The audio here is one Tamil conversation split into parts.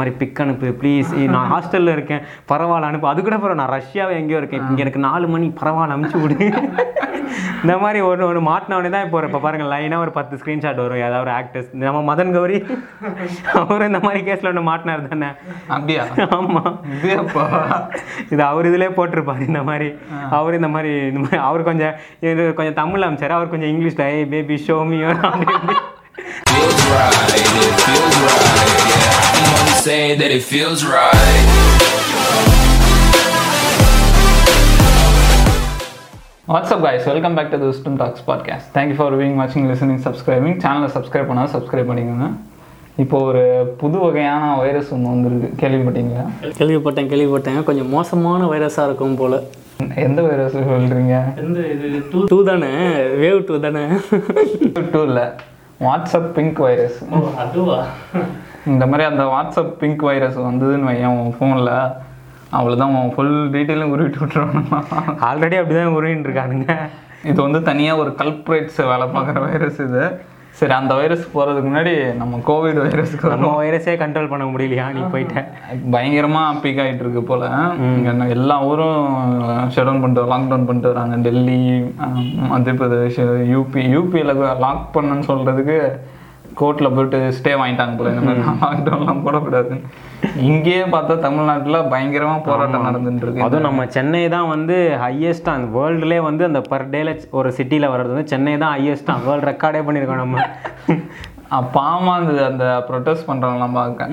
மாதிரி பிக் அனுப்பு ப்ளீஸ் நான் ஹாஸ்டலில் இருக்கேன். பரவாயில்ல அனுப்பு. அது கூட பரவாயில்ல. நான் ரஷ்யாவே எங்கேயோ இருக்கேன். இங்கே எனக்கு நாலு மணி பரவாயில்ல அனுப்பிச்சு விடு. இந்த மாதிரி ஒன்று ஒன்று மாட்டினவனே தான் இப்போ இப்போ பாருங்கள் லைனாக ஒரு பத்து ஸ்க்ரீன்ஷாட் வரும். ஏதாவது ஒரு ஆக்டர்ஸ் நம்ம மதன் கௌரி அவரும் இந்த மாதிரி கேஸில் ஒன்று மாட்டினார் தானே? அப்படியா? ஆமாம் இது இது அவர் இதிலே போட்டிருப்பாரு இந்த மாதிரி. அவர் இந்த மாதிரி இந்த மாதிரி அவர் கொஞ்சம் இது கொஞ்சம் தமிழ் அமைச்சார். அவர் கொஞ்சம் இங்கிலீஷில் ஏய் பேபி ஷோமியோ அப்படி feels right, it feels right, that it feels right. What's up guys welcome back to Wisdom Talks podcast thank you for viewing வாட்சிங் லிசனிங் சப்ஸ்கிரைபிங் சேனலை சப்ஸ்கிரைப் பண்ணால் சப்ஸ்கிரைப் பண்ணிக்கோங்க. இப்போ ஒரு புது வகையான வைரஸ் ஒன்று வந்திருக்கு. கேள்விப்பட்டீங்களா? கேள்விப்பட்டேன் கேள்விப்பட்டேன். கொஞ்சம் மோசமான வைரஸாக இருக்கும் போல். எந்த வைரஸ் சொல்கிறீங்க எந்த இது? டூ டூ தானே? வேவ் டூ தானே? டூ இல்லை. வாட்ஸ்அப் பிங்க் வைரஸ் அதுவா? இந்த மாதிரி அந்த வாட்ஸ்அப் பிங்க் வைரஸ் வந்ததுன்னு வையன் உன் ஃபோனில் அவ்வளோதான் உன் ஃபுல் டீட்டெயிலும் உருவிட்டு விட்டுருவானுமா ஆல்ரெடி அப்படி தான் உருவின்னு இருக்கானுங்க. இது வந்து தனியாக ஒரு கல்ப்ரேட்ஸ் வேலை பார்க்குற வைரஸ் இது. சரி அந்த வைரஸ் போகிறதுக்கு முன்னாடி நம்ம கோவிட் வைரஸ்க்கு நம்ம வைரஸே கண்ட்ரோல் பண்ண முடியலையா? நீ போயிட்ட. பயங்கரமாக பீக் ஆகிட்டு இருக்கு போல். எல்லா ஊரும் ஷட் டவுன் பண்ணிட்டு லாக்டவுன் பண்ணிட்டு வராங்க. டெல்லி மத்திய பிரதேஷ் யூபி யூபியில் லாக் பண்ணுன்னு சொல்கிறதுக்கு கோர்ட்டில் போயிட்டு ஸ்டே வாங்கிட்டாங்க போல. இந்த மாதிரி லாக்டவுன்லாம் போடக்கூடாதுன்னு. இங்கேயே பார்த்தா தமிழ்நாட்டில் பயங்கரமாக போராட்டம் நடந்துட்டு இருக்கு அதுவும் நம்ம சென்னை தான் வந்து ஹையஸ்ட்டாக அந்த வேர்ல்டுலே வந்து அந்த பர் டேல ஒரு சிட்டியில் வர்றது வந்து சென்னை தான் ஹையஸ்ட்டாக வேர்ல்டு ரெக்கார்டே பண்ணியிருக்கோம் நம்ம. பாவமா இருந்தது அந்த ப்ரொட்டஸ்ட் பண்றவங்கலாம் பார்க்க.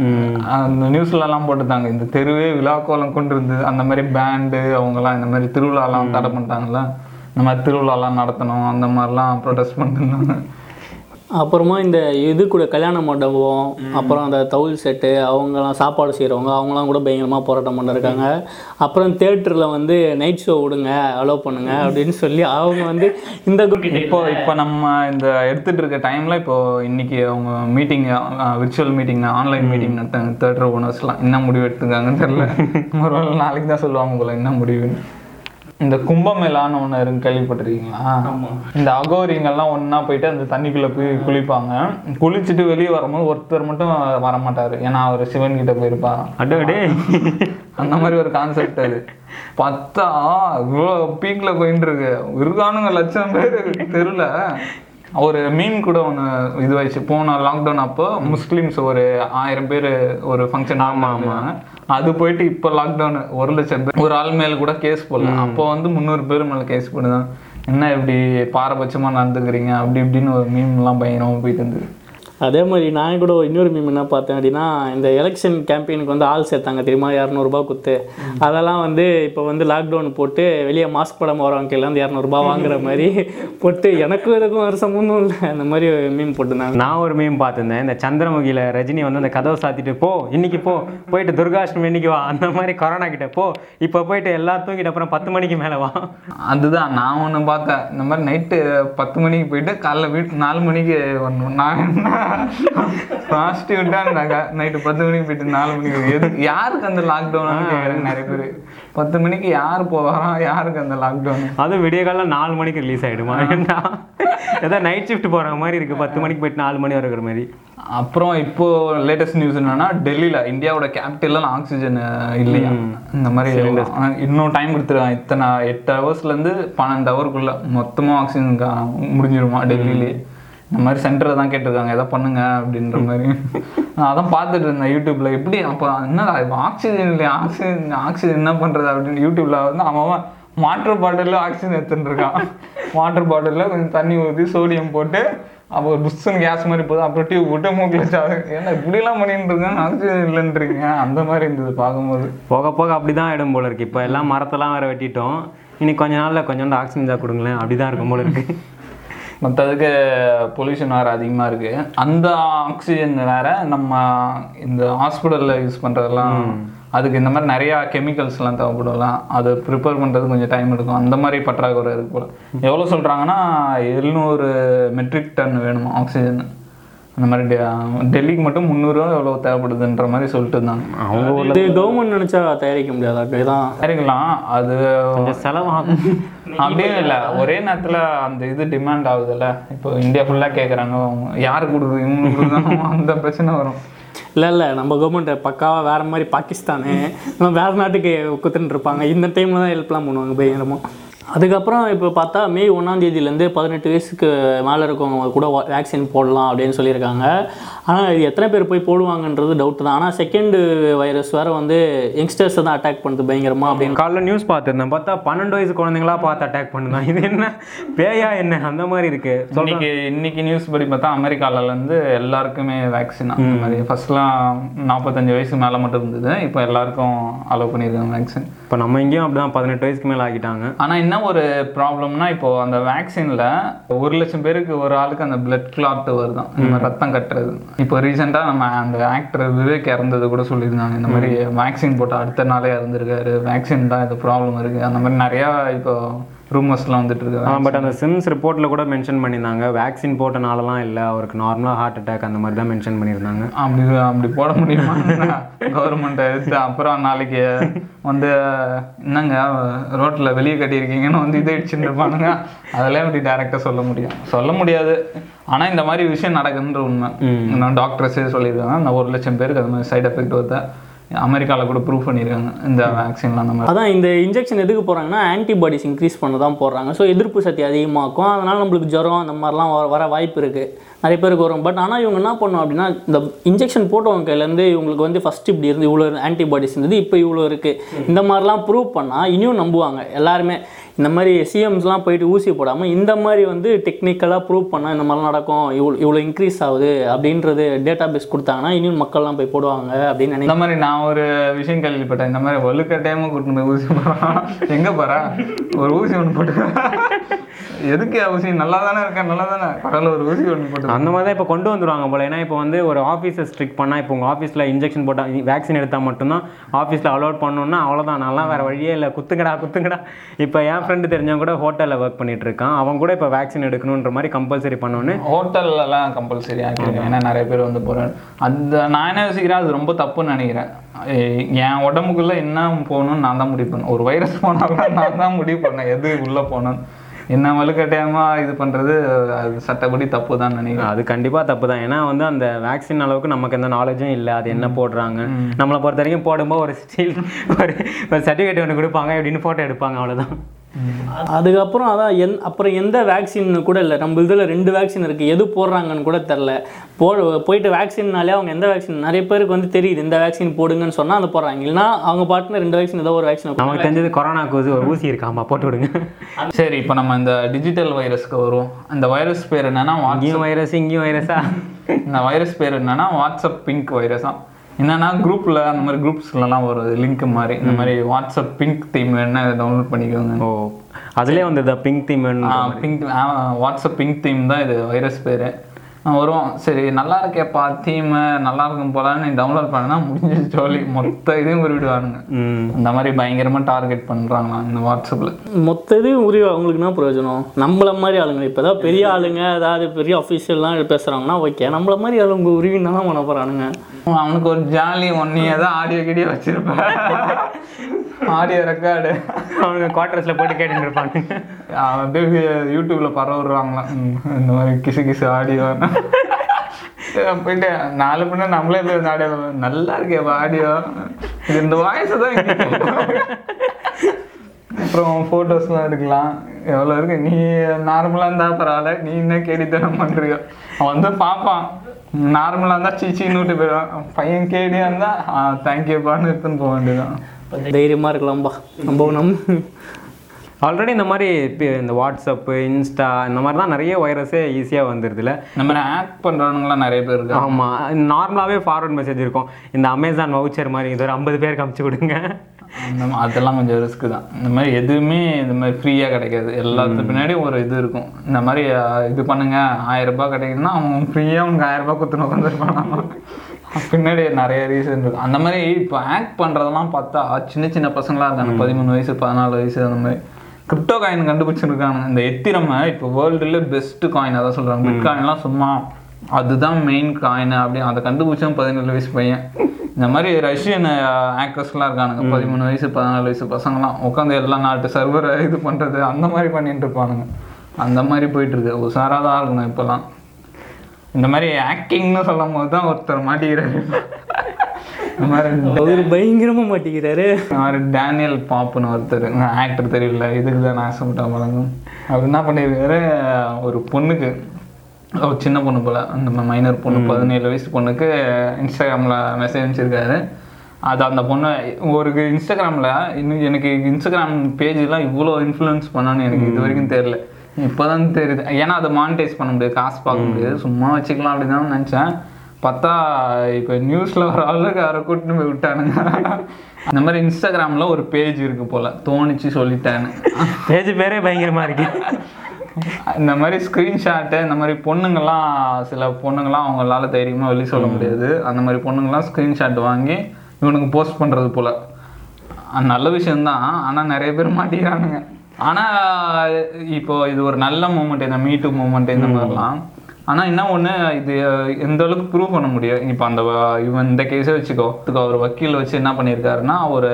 அந்த நியூஸ்லலாம் போட்டுட்டாங்க. இந்த தெருவே விழாக்கோலம் கொண்டு இருந்தது அந்த மாதிரி பேண்டு அவங்கலாம் இந்த மாதிரி திருவிழாலாம் தடை பண்ணிட்டாங்கல்ல. இந்த மாதிரி திருவிழாலாம் நடத்தணும். அந்த மாதிரிலாம் ப்ரொட்டஸ்ட் பண்ணிருந்தாங்க அப்புறமா இந்த இது கூட கல்யாண மண்டபம் அப்புறம் அந்த தவுல் செட்டு அவங்கலாம் சாப்பாடு செய்கிறவங்க அவங்களாம் கூட பயங்கரமாக போராட்டம் பண்ணிருக்காங்க. அப்புறம் தேட்டரில் வந்து நைட் ஷோ விடுங்க அலோவ் பண்ணுங்க அப்படின்னு சொல்லி அவங்க வந்து இந்த இப்போ இப்போ நம்ம இந்த எடுத்துட்டு இருக்க டைம்ல இப்போ இன்னைக்கு அவங்க meeting virtual meeting online meeting நடத்தாங்க theatre ஓனர்ஸ்லாம் என்ன முடிவு எடுத்துக்காங்கன்னு தெரியல. ஒரு நாளைக்கு தான் சொல்லுவாங்க போல என்ன முடிவுன்னு. இந்த கும்பமேளான்னு ஒன்று இருக்கு கேள்விப்பட்டிருக்கீங்களா? இந்த அகோரிங்கெல்லாம் ஒன்றா போயிட்டு அந்த தண்ணிக்குள்ளே போய் குளிப்பாங்க. குளிச்சுட்டு வெளியே வரும்போது ஒருத்தர் மட்டும் வர மாட்டாரு ஏன்னா அவர் சிவன் கிட்ட போயிருப்பாராம் அடோடே அந்த மாதிரி ஒரு கான்செப்ட் அது. பார்த்தா இவ்வளோ பீக்ல போயிட்டு இருக்கு இருக்கானுங்க லட்சம் பேர். தெருல. ஒரு மீன் கூட ஒன்று இதுவாயிடுச்சு. போன லாக்டவுன் அப்போ முஸ்லிம்ஸ் ஒரு ஆயிரம் பேர் ஒரு ஃபங்க்ஷன் ஆமாம் அது போயிட்டு இப்போ லாக்டவுன் ஒரு லட்சம் பேர் ஒரு ஆள் மேல கூட கேஸ் போடல. அப்போ வந்து முந்நூறு பேர் மேலே கேஸ் போடுதான் என்ன இப்படி பாரபட்சமாக நடந்துக்கிறீங்க? அப்படி இப்படின்னு ஒரு மீம்லாம் பயங்கரமாக போயிட்டு இருந்தது. அதே மாதிரி நான் கூட இன்னொரு மீம் என்ன பார்த்தேன் அப்படின்னா இந்த எலெக்ஷன் கேம்பெயினுக்கு வந்து ஆள் சேர்த்தாங்க தெரியுமா? இரநூறுபா குத்து. அதெல்லாம் வந்து இப்போ வந்து லாக்டவுன் போட்டு வெளியே மாஸ்க் போடாமல் வரவங்க எல்லாம் வந்து இரநூறுபா வாங்குற மாதிரி போட்டு எனக்கும் இதுக்கும் ஒரு சம்மந்தம் இல்லை. அந்த மாதிரி மீம் போட்டுருந்தாங்க. நான் ஒரு மீம் பார்த்துருந்தேன். இந்த சந்திரமுகியில் ரஜினி வந்து அந்த கதவை சாத்திட்டு போ இன்னைக்கு போ போயிட்டு துர்காஷ்டமி இன்னைக்கு வா. அந்த மாதிரி கொரோனா கிட்ட போ இப்போ போயிட்டு எல்லா தூங்கிட்ட அப்புறம் பத்து மணிக்கு மேலே வா. அதுதான் நான் ஒன்று பார்த்தேன் இந்த மாதிரி நைட்டு பத்து மணிக்கு போயிட்டு காலைல வீட்டு நாலு மணிக்கு வரணும். நான் பாசிட்டிவ் விட்டாங்க நைட்டு பத்து மணிக்கு போயிட்டு நாலு மணிக்கு எது யாருக்கு அந்த லாக்டவுன் கேட்குறாங்க நிறைய பேர். பத்து மணிக்கு யார் போவாரா யாருக்கு அந்த லாக்டவுன் அதுவும் விடிய காலம் நாலு மணிக்கு ரிலீஸ் ஆகிடுமா ஏன்டா ஏதோ நைட் ஷிஃப்ட் போகிற மாதிரி இருக்குது பத்து மணிக்கு போயிட்டு நாலு மணி வரை இருக்கிற மாதிரி. அப்புறம் இப்போ லேட்டஸ்ட் நியூஸ் என்னன்னா டெல்லியில இந்தியாவோட கேபிட்டல்லாம் ஆக்சிஜன் இல்லையா? இந்த மாதிரி இன்னும் டைம் கொடுத்துருக்காங்க. இத்தனை எட்டு ஹவர்ஸ்ல இருந்து பன்னெண்டு ஹவருக்குள்ள மொத்தமா ஆக்சிஜன் முடிஞ்சிருமா டெல்லியிலே? இந்த மாதிரி சென்டரை தான் கேட்டிருக்காங்க எதை பண்ணுங்க அப்படின்ற மாதிரி. நான் அதான் பார்த்துட்டு இருந்தேன் யூடியூப்ல எப்படி அப்போ என்னடா இப்போ ஆக்சிஜன் இல்லையா? ஆக்சிஜன் ஆக்சிஜன் என்ன பண்றது அப்படின்னு யூடியூப்ல வந்து அவன் வாட்டர் பாட்டிலில் ஆக்சிஜன் எடுத்துட்டு இருக்கான். வாட்டர் பாட்டிலில் கொஞ்சம் தண்ணி ஊற்றி சோடியம் போட்டு அப்போ புஷ்ஷன் கேஸ் மாதிரி போதும். அப்புறம் டியூப் விட்டு மூக்கில் சாது ஏன்னா இப்படிலாம் பண்ணிட்டு இருக்காங்க ஆக்சிஜன் இல்லைன்றீங்க. அந்த மாதிரி இருந்தது பார்க்கும்போது. போக போக அப்படி தான் ஆயிடும் போல இருக்கு. இப்போ எல்லாம் மரத்தெல்லாம் வேற வெட்டிட்டோம். இனி கொஞ்ச நாளில் கொஞ்சோண்டு ஆக்சிஜன் தான் கொடுங்களேன். அப்படி தான் இருக்கும் போல இருக்கு. மற்றதுக்கு பொல்யூஷன் வேறு அதிகமாக இருக்குது அந்த ஆக்சிஜன் வேற நம்ம இந்த ஹாஸ்பிட்டலில் யூஸ் பண்ணுறதெல்லாம் அதுக்கு இந்த மாதிரி நிறையா கெமிக்கல்ஸ்லாம் தேவைப்படலாம் அதை ப்ரிப்பேர் பண்ணுறது கொஞ்சம் டைம் எடுக்கும். அந்த மாதிரி பற்றாக்குறை இருக்கு போல். எவ்வளோ சொல்கிறாங்கன்னா எழுநூறு மெட்ரிக் டன் வேணும் ஆக்சிஜன் அந்த மாதிரி டெல்லிக்கு மட்டும் முந்நூறுரூவா எவ்வளோ தேவைப்படுதுன்ற மாதிரி சொல்லிட்டு இருந்தாங்க. அவங்க இது கவர்மெண்ட் நினச்சா தயாரிக்க முடியாது அதுதான் சரிங்களா அது கொஞ்சம் செலவாகும். அப்படியும் இல்லை. ஒரே நேரத்தில் அந்த இது டிமாண்ட் ஆகுதுல்ல. இப்போ இந்தியா ஃபுல்லாக கேட்குறாங்க யார் கொடுக்குது இவங்களுக்கு கொடுக்குறாங்க அந்த பிரச்சனை வரும். இல்லை இல்லை. நம்ம கவர்மெண்ட் பக்காவாக வேறு மாதிரி பாகிஸ்தானு நம்ம வேறு நாட்டுக்கு குத்துட்டு இருப்பாங்க இந்த டைமில் தான் ஹெல்ப்லாம் பண்ணுவாங்க பயங்கரமாக அதுக்கப்புறம் இப்போ பார்த்தா மே ஒன்றாம் தேதியிலேருந்து பதினெட்டு வயசுக்கு மேலே இருக்கவங்க கூட வேக்சின் போடலாம் அப்படின்னு சொல்லியிருக்காங்க. ஆனால் இது எத்தனை பேர் போய் போடுவாங்கன்றது டவுட் தான். ஆனால் செகண்ட் வைரஸ் வேறு வந்து யங்ஸ்டர்ஸை தான் அட்டாக் பண்ணுது பயங்கரமாக அப்படின்னு. காலைல நியூஸ் பார்த்துருந்தேன். பார்த்தா பன்னெண்டு வயசு குழந்தைங்களா பார்த்து அட்டாக் பண்ணுதான் இது என்ன? பேயா என்ன? அந்த மாதிரி இருக்கு. இன்னைக்கு இன்னைக்கு நியூஸ் படி பார்த்தா அமெரிக்கால இருந்து எல்லாருக்குமே வேக்சின் அந்த மாதிரி. ஃபர்ஸ்ட்லாம் நாற்பத்தஞ்சு வயசு மேலே மட்டும் இருந்தது. இப்போ எல்லாருக்கும் அலோவ் பண்ணியிருக்காங்க வேக்சின் இப்போ நம்ம இங்கேயும் அப்படிதான். பதினெட்டு வயசுக்கு மேலே ஆகிட்டாங்க. ஆனால் என்ன ஒரு ப்ராப்ளம்னா இப்போ அந்த வேக்சினில் ஒரு லட்சம் பேருக்கு ஒரு ஆளுக்கு அந்த பிளட் கிளாட் வருதான். இந்த மாதிரி ரத்தம் கட்டுறது. இப்போ ரீசெண்டாக நம்ம அந்த ஆக்டர் விவேக் இறந்தது கூட சொல்லியிருந்தாங்க. இந்த மாதிரி வேக்சின் போட்டு அடுத்த நாளே இறந்துருக்காரு. வேக்சின் தான் இது ப்ராப்ளம் இருக்குது அந்த மாதிரி நிறையா இப்போ ரூமர்ஸ்லாம் வந்துட்டு இருக்கு. பட் அந்த சிம்ஸ் ரிப்போர்ட்டில் கூட மென்ஷன் பண்ணியிருந்தாங்க. வேக்சின் போட்டனாலலாம் இல்லை. அவருக்கு நார்மலாக ஹார்ட் அட்டாக் அந்த மாதிரி தான் மென்ஷன் பண்ணியிருந்தாங்க. அப்படி அப்படி போட முடியுமா? கவர்மெண்ட்டை எடுத்து அப்புறம் நாளைக்கு வந்து என்னங்க ரோட்டில் வெளியே கட்டியிருக்கீங்கன்னு வந்து இதை அடிச்சுட்டு இருப்பானுங்க. அதெல்லாம் எப்படி டேரெக்டாக சொல்ல முடியும். சொல்ல முடியாது. ஆனால் இந்த மாதிரி விஷயம் நடக்குதுன்ற உண்மை. டாக்டர்ஸே சொல்லியிருக்காங்க. இந்த ஒரு லட்சம் பேருக்கு அது மாதிரி சைடு எஃபெக்ட் வருது அமெரிக்காவில் கூட ப்ரூவ் பண்ணியிருக்காங்க. இந்த வேக்சின்லாம் அந்த மாதிரி. அதான் இந்த இன்ஜெக்ஷன் எதுக்கு போகிறாங்கன்னா ஆன்டிபாடிஸ் இன்க்ரீஸ் பண்ண தான் போடுறாங்க. ஸோ எதிர்ப்பு சக்தி அதிகமாக்கும். அதனால் நம்மளுக்கு ஜுரம் அந்த மாதிரிலாம் வர வர வாய்ப்பு இருக்குது நிறைய பேருக்கு வரும். பட் ஆனால் இவங்க என்ன பண்ணும் அப்படின்னா இந்த இன்ஜெக்ஷன் போட்டவங்க கையிலேருந்து இவங்களுக்கு வந்து ஃபஸ்ட் இப்படி இருந்து இவ்வளோ ஆன்டிபாடிஸ் இருந்தது இப்போ இவ்வளோ இருக்குது இந்த மாதிரிலாம் ப்ரூவ் பண்ணால் இனியும் நம்புவாங்க. எல்லாருமே இந்த மாதிரி சிஎம்ஸ்லாம் போயிட்டு ஊசி போடாமல் இந்த மாதிரி வந்து டெக்னிக்கலாக ப்ரூவ் பண்ணால் இந்த மாதிரிலாம் நடக்கும் இவ்வளோ இவ்வளோ இன்க்ரீஸ் ஆகுது அப்படின்றது டேட்டா பேஸ் கொடுத்தாங்கன்னா இனியும் மக்கள்லாம் போய் போடுவாங்க அப்படின்னு நினைக்கிறேன். இந்த மாதிரி நான் ஒரு விஷயம் கேள்விப்பட்டேன். இந்த மாதிரி வலுக்கட்டாயமாக கூட்டிட்டு போய் ஊசி போடுறான் எங்க போறா? ஒரு ஊசி ஒன்று போட்டு எதுக்கு ஊசி? நல்லா தானே இருக்கேன் நல்லா தானே பரவாயில்ல ஒரு ஊசி ஒன்று போட்டு அந்த மாதிரி தான் இப்போ கொண்டு வந்துருவாங்க போல. ஏன்னா இப்போ வந்து ஒரு ஆஃபீஸை ஸ்ட்ரிக் பண்ணால் இப்போ உங்கள் ஆஃபீஸில் இன்ஜெக்ஷன் போட்டால் வேக்சின் எடுத்தால் மட்டும்தான் ஆஃபீஸில் அலோட் பண்ணணும்னா அவ்வளோதான் நல்லா வேறு வழியே இல்லை. குத்துங்கடா குத்துங்கடா. இப்போ என் ஃப்ரெண்டு தெரிஞ்சவங்க கூட ஹோட்டலில் ஒர்க் பண்ணிட்டு இருக்கான் அவன் கூட இப்போ வேக்சின் எடுக்கணுன்ற மாதிரி கம்பல்சரி பண்ணோன்னு ஹோட்டல்லலாம் கம்பல்சரி ஆக்கிருக்கேன் ஏன்னா நிறைய பேர் வந்து போகிறேன் அந்த நான் என்ன யோசிக்கிறேன் அது ரொம்ப தப்புன்னு நினைக்கிறேன். என் உடம்புக்குள்ள என்ன போகணும்னு நான் தான் முடிவு பண்ணேன் ஒரு வைரஸ் போனாலும் நான் தான் முடிவு பண்ணேன். எது உள்ளே போகணும்? என்ன வலுக்கட்டாயமா இது பண்றது? அது சட்டப்படி தப்பு தான் நினைக்கிறேன். அது கண்டிப்பாக தப்பு தான் ஏன்னா வந்து அந்த வேக்சின் அளவுக்கு நமக்கு எந்த நாலேஜும் இல்லை. அது என்ன போடுறாங்க? நம்மளை பொறுத்த வரைக்கும் போடும்போது ஒரு ஸ்டீல் ஒரு சர்டிஃபிகேட் ஒன்று கொடுப்பாங்க. இப்படின்னு ஃபோட்டோ எடுப்பாங்க. அவ்வளோதான் அதுக்கப்புறம் அதான் எந் அப்புறம் எந்த வேக்சின் கூட இல்லை. நம்ம இதில் ரெண்டு வேக்சின் இருக்குது எது போடுறாங்கன்னு கூட தெரில போ போயிட்டு வேக்சின்னாலே அவங்க எந்த வேக்சின் நிறைய பேருக்கு வந்து தெரியுது. இந்த வேக்சின் போடுங்கன்னு சொன்னால் அதை போடுறாங்க. இல்லைன்னா அவங்க பாட்டுன்னு ரெண்டு வேக்சின் ஏதோ ஒரு வேக்சின் நமக்கு தெரிஞ்சது கொரோனாக்கு ஊசி ஒரு ஊசி இருக்காமா போட்டு விடுங்க. சரி இப்போ நம்ம இந்த டிஜிட்டல் வைரஸ்க்கு வருவோம். அந்த வைரஸ் பேர் என்னன்னா வாட்ஸ்அப். இங்கேயும் வைரஸ் இங்கேயும் வைரஸா இந்த வைரஸ் பேர் என்னன்னா வாட்ஸ்அப் பிங்க் வைரஸா என்னன்னா குரூப்ல அந்த மாதிரி குரூப்ஸ்லலாம் வருது லிங்க் மாதிரி இந்த மாதிரி வாட்ஸ்அப் பிங்க் தீம் வேணா டவுன்லோட் பண்ணிக்கோங்க. ஓ அதுலேயே வந்து pink theme pink WhatsApp pink theme தான் இது வைரஸ் பேர். வரும் சரி நல்லா இருக்கேப்பா தீம் நல்லா இருக்கும் போலான்னு நீ டவுன்லோட் பண்ணா முடிஞ்சு ஜோலி. மொத்த இதையும் உருவிடுவானுங்க ம். இந்த மாதிரி பயங்கரமா டார்கெட் பண்றாங்களாம் இந்த வாட்ஸ்அப்ல? மொத்த இதையும் உரிய அவங்களுக்கு என்ன பிரயோஜனம்? நம்மள மாதிரி ஆளுங்க இப்போ தான் பெரிய ஆளுங்க அதாவது பெரிய அஃபீஷியல்லாம் பேசுகிறாங்கன்னா ஓகே நம்மள மாதிரி ஆளுங்க உருவினா தான் பண்ண போகிறானுங்க அவனுக்கு ஒரு ஜாலி ஒன் இயர் தான் ஆடியோ கிடியோ வச்சிருப்பேன். ஆடியோ ரெக்கார்டு அவனுங்க குவார்டர்ஸில் போட்டு கேட்டுட்டு இருப்பாங்க அப்படியே யூடியூப்ல பரவுறாங்களாம். இந்த மாதிரி கிசு கிசு ஆடியோ போயிட்டு நாலு பண்ண நம்மளே போய் ஆடியோ நல்லா இருக்கே ஆடியோ இது இந்த வாய்ஸ் தான். அப்புறம் ஃபோட்டோஸ்லாம் எடுக்கலாம். எவ்வளோ இருக்கு? நீ நார்மலாக இருந்தா பரவாயில்ல. நீ என்ன கேடித்தனம் பண்ணுறியோ அவன் வந்து பார்ப்பான். நார்மலாக இருந்தால் சீச்சின்னு விட்டு போயிடுவான். பையன் கேடியாக இருந்தால் தேங்க்யூப்பான்னு எடுத்துன்னு போக வேண்டியதான் தைரியமாக இருக்கலாம்பா. நம்ம நம்ம ஆல்ரெடி இந்த மாதிரி இந்த வாட்ஸ்அப்பு இன்ஸ்டா இந்த மாதிரி தான் நிறைய வைரஸே ஈஸியாக வந்துடுதுல இந்த மாதிரி ஆக்ட் பண்ணுறவங்களாம் நிறைய பேர் இருக்காங்க. ஆமாம் நார்மலாகவே ஃபார்வர்ட் மெசேஜ் இருக்கும். இந்த அமேசான் வவுச்சர் மாதிரி இது ஒரு ஐம்பது பேருக்கு அமுச்சு கொடுங்க அதெல்லாம் கொஞ்சம் ரிஸ்க் தான். இந்த மாதிரி எதுவுமே இந்த மாதிரி ஃப்ரீயாக கிடைக்காது. எல்லாத்துக்கு பின்னாடி ஒரு இது இருக்கும். இந்த மாதிரி இது பண்ணுங்க. ஆயிரம் ரூபாய் கிடைக்குதுன்னா அவன் ஃப்ரீயாக உனக்கு ஆயிரம் ரூபாய் கொடுத்துன்னு உட்காந்துருப்பான் பின்னாடி நிறைய ரீசன் இருக்கும் அந்த மாதிரி இப்போ ஆக்ட் பண்ணுறதெல்லாம் பார்த்தா சின்ன சின்ன பசங்களாக இருக்காங்க. பதிமூணு வயசு பதினாலு வயசு அந்த மாதிரி. கிரிப்டோ காயின் கண்டுபிடிச்சிருக்காங்க. இந்த எத்திரம் இப்போ வேர்ல்டுல பெஸ்ட் காயின் அதான் சொல்கிறாங்க பிட் காயின்லாம் சும்மா அதுதான் மெயின் காயின் அப்படி அதை கண்டுபிடிச்சவன் பதினேழு வயசு பையன். இந்த மாதிரி ரஷ்யன் ஆக்டர்ஸ்லாம் இருக்கானுங்க. பதிமூணு வயசு பதினாலு வயசு பசங்களாம் உட்காந்து எல்லா நாட்டு சர்வரை இது பண்ணுறது அந்த மாதிரி பண்ணிட்டு இருப்பானுங்க. அந்த மாதிரி போயிட்டு இருக்கு. உஷாராக தான் இருக்கணும் இப்போலாம் இந்த மாதிரி ஆக்டிங்னு சொல்லும் போது தான் ஒருத்தர் மாட்டிக்கிறாரு. இந்த மாதிரி அவர் பயங்கரமா மாட்டிக்கிறாரு. மாதிரி டேனியல் பாப்புன்னு ஒருத்தர் ஆக்டர் தெரியல இதுக்கு தான் நான் ஆசைப்பட்டேன் பழங்கும் அவர் என்ன பண்ணியிருக்காரு ஒரு பொண்ணுக்கு ஒரு சின்ன பொண்ணு போல அந்த மைனர் பொண்ணு பதினேழு வயசு பொண்ணுக்கு இன்ஸ்டாகிராமில் மெசேஜ் அனுப்பிச்சிருக்காரு. அது அந்த பொண்ணு ஒரு இன்ஸ்டாகிராமில் இன்னும் எனக்கு இன்ஸ்டாகிராம் பேஜெலாம் இவ்வளோ இன்ஃப்ளூயன்ஸ் பண்ணான்னு எனக்கு இது வரைக்கும் தெரியல. இப்போதான் தெரியுது. ஏன்னா அதை மானிட்டைஸ் பண்ண முடியாது. காசு பார்க்க முடியாது. சும்மா வச்சுக்கலாம் அப்படின்னு தான் நினச்சேன். பார்த்தா இப்போ நியூஸில் வர அளவுக்கு அவரை கூட்டின்னு போய் விட்டானுங்க. இந்த மாதிரி இன்ஸ்டாகிராமில் ஒரு பேஜ் இருக்கு போல. தோணிச்சு சொல்லிட்டேன்னு. பேஜ் பேரே பயங்கரமா இருக்கு. இந்த மாதிரி ஸ்க்ரீன்ஷாட்டு இந்த மாதிரி பொண்ணுங்கள்லாம் சில பொண்ணுங்கள்லாம் அவங்களால தைரியமாக வெளியே சொல்ல முடியாது. அந்த மாதிரி பொண்ணுங்கள்லாம் ஸ்க்ரீன்ஷாட் வாங்கி இவனுக்கு போஸ்ட் பண்ணுறது போல. நல்ல விஷயம்தான். ஆனால் நிறைய பேர் மாட்டிக்கிறானுங்க. ஆனால் இப்போ இது ஒரு நல்ல மூமெண்ட் இந்த மீட்டு மூமெண்ட் இந்த மாதிரிலாம். ஆனால் என்ன ஒன்று இது எந்த அளவுக்கு ப்ரூவ் பண்ண முடியும்? இப்போ அந்த இவன் இந்த கேஸே வச்சுக்கோ. இதுக்கு அவர் வக்கீல் வச்சு என்ன பண்ணியிருக்காருன்னா ஒரு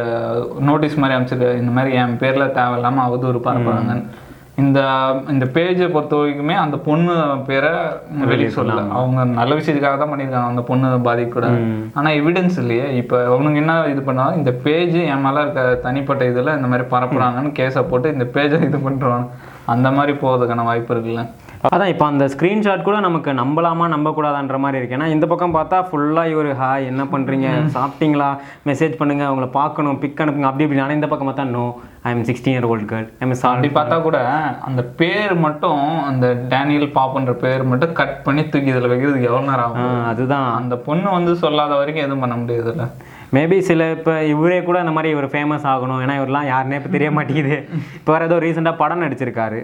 நோட்டீஸ் மாதிரி அமைச்சிருக்காரு இந்த மாதிரி என் பேரில் தேவையில்லாமல் அவதூறு பரப்புறாங்கன்னு. இந்த இந்த பேஜை பொறுத்த வரைக்குமே அந்த பொண்ணு பேரை வெளியே சொல்லல. அவங்க நல்ல விஷயத்துக்காக தான் பண்ணியிருக்காங்க. அந்த பொண்ணு பாதிக்கூடாது ஆனா எவிடன்ஸ் இல்லையே. இப்போ அவனுங்க என்ன இது பண்ணாலும் இந்த பேஜ் என் மேல இருக்க தனிப்பட்ட இதுல இந்த மாதிரி பரப்புறாங்கன்னு கேஸை போட்டு இந்த பேஜை இது பண்றாங்க. அந்த மாதிரி போகிறதுக்கான வாய்ப்பு இருக்குல்ல. அதான் இப்போ அந்த ஸ்க்ரீன்ஷாட் கூட நமக்கு நம்பலாமா நம்பக்கூடாதான்ற மாதிரி இருக்கு. ஏன்னா இந்த பக்கம் பார்த்தா ஃபுல்லாக இவர் ஹாய் என்ன பண்ணுறீங்க சாப்பிட்டீங்களா? மெசேஜ் பண்ணுங்க. அவங்கள பார்க்கணும். பிக் அனுப்புங்க. அப்படி இப்படி ஆனால் இந்த பக்கம் பார்த்தா no I am sixteen year old girl I am அப்படி பார்த்தா கூட அந்த பேர் மட்டும் அந்த டேனியல் பாப்புன்ற பேர் மட்டும் கட் பண்ணி தூக்கி இதில் வைக்கிறதுக்கு எவ்வளோ நேரம் ஆகும்? அதுதான். அந்த பொண்ணு வந்து சொல்லாத வரைக்கும் எதுவும் பண்ண முடியாதுல்ல? மேபி சில இப்போ இவரே கூட இந்த மாதிரி இவர் ஃபேமஸ் ஆகணும். ஏன்னா இவரெல்லாம் யாருன்னே இப்போ தெரிய மாட்டேங்குது. இப்போ வேறு ஏதோ ரீசெண்டாக படம் நடிச்சிருக்காரு.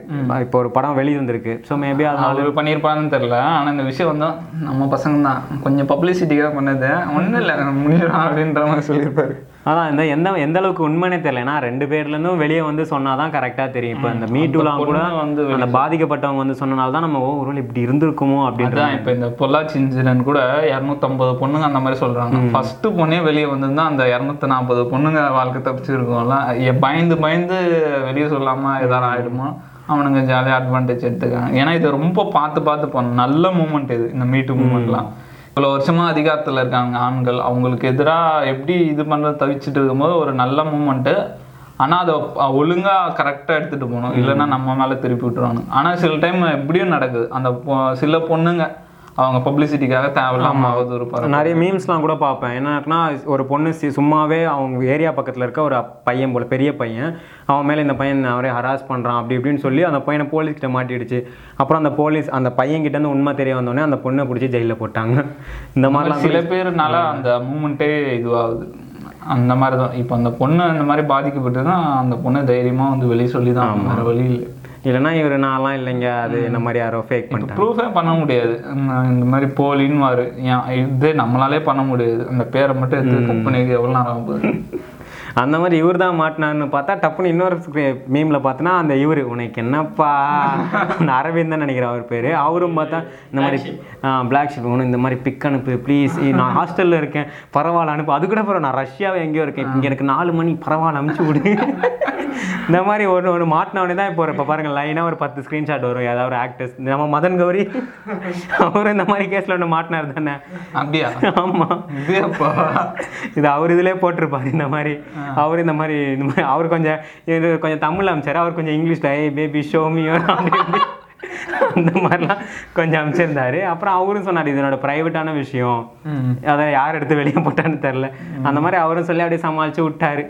இப்போ ஒரு படம் வெளியே வந்திருக்கு ஸோ மேபி அதனால அவர் பண்ணியிருப்பான்னு தெரியல. ஆனா இந்த விஷயம் வந்து நம்ம பசங்க தான் கொஞ்சம் பப்ளிசிட்டிக்காக பண்ணது. ஒன்றும் இல்லை முடியும் அப்படின்ற மாதிரி சொல்லியிருப்பாரு. அதான் இந்த எந்த எந்த அளவுக்கு உண்மைனே தெரியல. ஏன்னா ரெண்டு பேர்லேருந்தும் வெளியே வந்து சொன்னாதான் கரெக்டாக தெரியும். இப்போ இந்த மீட்டூலாம் கூட வந்து அந்த பாதிக்கப்பட்டவங்க வந்து சொன்னனால தான் நம்ம ஒருவேளை இப்படி இருந்திருக்குமோ? அப்படின்ற அதான் இப்போ இந்த பொள்ளாச்சி இன்சிடென்ட் கூட இரநூத்தம்பது பொண்ணுங்க அந்த மாதிரி சொல்றாங்க. ஃபர்ஸ்ட் பொண்ணே வெளியே வந்திருந்தா அந்த இரநூத்தி நாற்பது பொண்ணுங்க வாழ்க்கை தப்பிச்சிருக்கோம்ல. பயந்து பயந்து வெளியே சொல்லாம ஏதாவது ஆயிடுமோ? அவனுங்க ஜாலியாக அட்வான்டேஜ் எடுத்துக்காங்க ஏன்னா இது ரொம்ப பார்த்து பார்த்து பண்ண நல்ல மூமெண்ட் இது இந்த மீட்டு மூமெண்ட்லாம் இவ்வளோ வருஷமா அதிகாரத்தில் இருக்காங்க ஆண்கள். அவங்களுக்கு எதிராக எப்படி இது பண்ணுறது தவிச்சிட்டு இருக்கும்போது ஒரு நல்ல மூமெண்ட்டு ஆனால் அதை ஒழுங்கா கரெக்டாக எடுத்துகிட்டு போகணும். இல்லைன்னா நம்ம மேலே திருப்பி விட்டுருவாங்க. ஆனால் சில டைம் எப்படியும் நடக்குது. அந்த சில பொண்ணுங்க அவங்க பப்ளிசிட்டிக்காக தேவையில்லாம பரப்பு நிறைய மீம்ஸ்லாம் கூட பார்ப்பேன். என்னன்னா ஒரு பொண்ணு சும்மாவே அவங்க ஏரியா பக்கத்தில் இருக்க ஒரு பையன் போல பெரிய பையன் அவன் மேலே இந்த பையன் அவரே ஹராஸ் பண்ணுறான் அப்படி இப்படின்னு சொல்லி அந்த பையனை போலீஸ் கிட்ட மாட்டிடுச்சு. அப்புறம் அந்த போலீஸ் அந்த பையன் கிட்ட இருந்து உண்மை தெரிய வந்தோடனே அந்த பொண்ணை பிடிச்சி ஜெயிலில் போட்டாங்க. இந்த மாதிரிலாம் சில பேர்னால அந்த மூமெண்ட்டே இதுவாகுது. அந்த மாதிரி தான் இப்போ அந்த பொண்ணு அந்த மாதிரி பாதிக்கப்பட்டதுன்னா அந்த பொண்ணு தைரியமா வந்து வெளியே சொல்லி தான் வேற வழி இல்லை. இல்லைன்னா இவர் நான்லாம் இல்லைங்க. அது இந்த மாதிரி யாரோ ஃபேக் பண்ணிட்டாங்க. ப்ரூஃபே பண்ண முடியாது. இந்த மாதிரி போலின்னு வாரு ஏன் இது நம்மளாலே பண்ண முடியாது. அந்த பேரை மட்டும் எடுத்து கட் பண்ணி எவ்வளோ நேரம் ஆகும். அந்த மாதிரி இவர் தான் மாட்டினார்னு பார்த்தா டப்புன்னு இன்னொரு மீமில் பார்த்தோன்னா அந்த இவர் உனக்கு என்னப்பா? அந்த அரவிந்தன் நினைக்கிறேன் அவர் பேர். அவரும் பார்த்தா இந்த மாதிரி பிளாக் ஷிப் உனக்கு இந்த மாதிரி பிக் அனுப்பு ப்ளீஸ் நான் ஹாஸ்டலில் இருக்கேன். பரவாயில்ல அனுப்பு. அது கூட பரவாயில்ல நான் ரஷ்யாவே எங்கேயோ இருக்கேன். இங்கே எனக்கு நாலு மணி பரவாயில்ல அனுப்பிச்சு விடு. இந்த மாதிரி ஒரு ஒரு மாட்டினவனே தான் இப்போ இப்போ பாருங்க லைனாக ஒரு பத்து ஸ்க்ரீன்ஷாட் வரும். ஏதாவது ஒரு ஆக்டர்ஸ் நம்ம மதன் கௌரி அவர் இந்த மாதிரி கேஸில் ஒன்று மாட்டினார் தானே? அப்படியா? ஆமாம் இது அவர் இதுலயே போட்டிருப்பாரு இந்த மாதிரி. அவர் இந்த மாதிரி இந்த மாதிரி அவர் கொஞ்சம் இது கொஞ்சம் தமிழ் அமைச்சார். அவர் கொஞ்சம் இங்கிலீஷ்ல ஏ பேபி ஷோமியோ அந்த மாதிரிலாம் கொஞ்சம் அமைச்சிருந்தாரு. அப்புறம் அவரும் சொன்னார் இது என்னோட ப்ரைவேட்டான விஷயம். அதை யார் எடுத்து வெளியே போட்டான்னு தெரில அந்த மாதிரி அவரும் சொல்லி அப்படியே சமாளிச்சு விட்டாரு.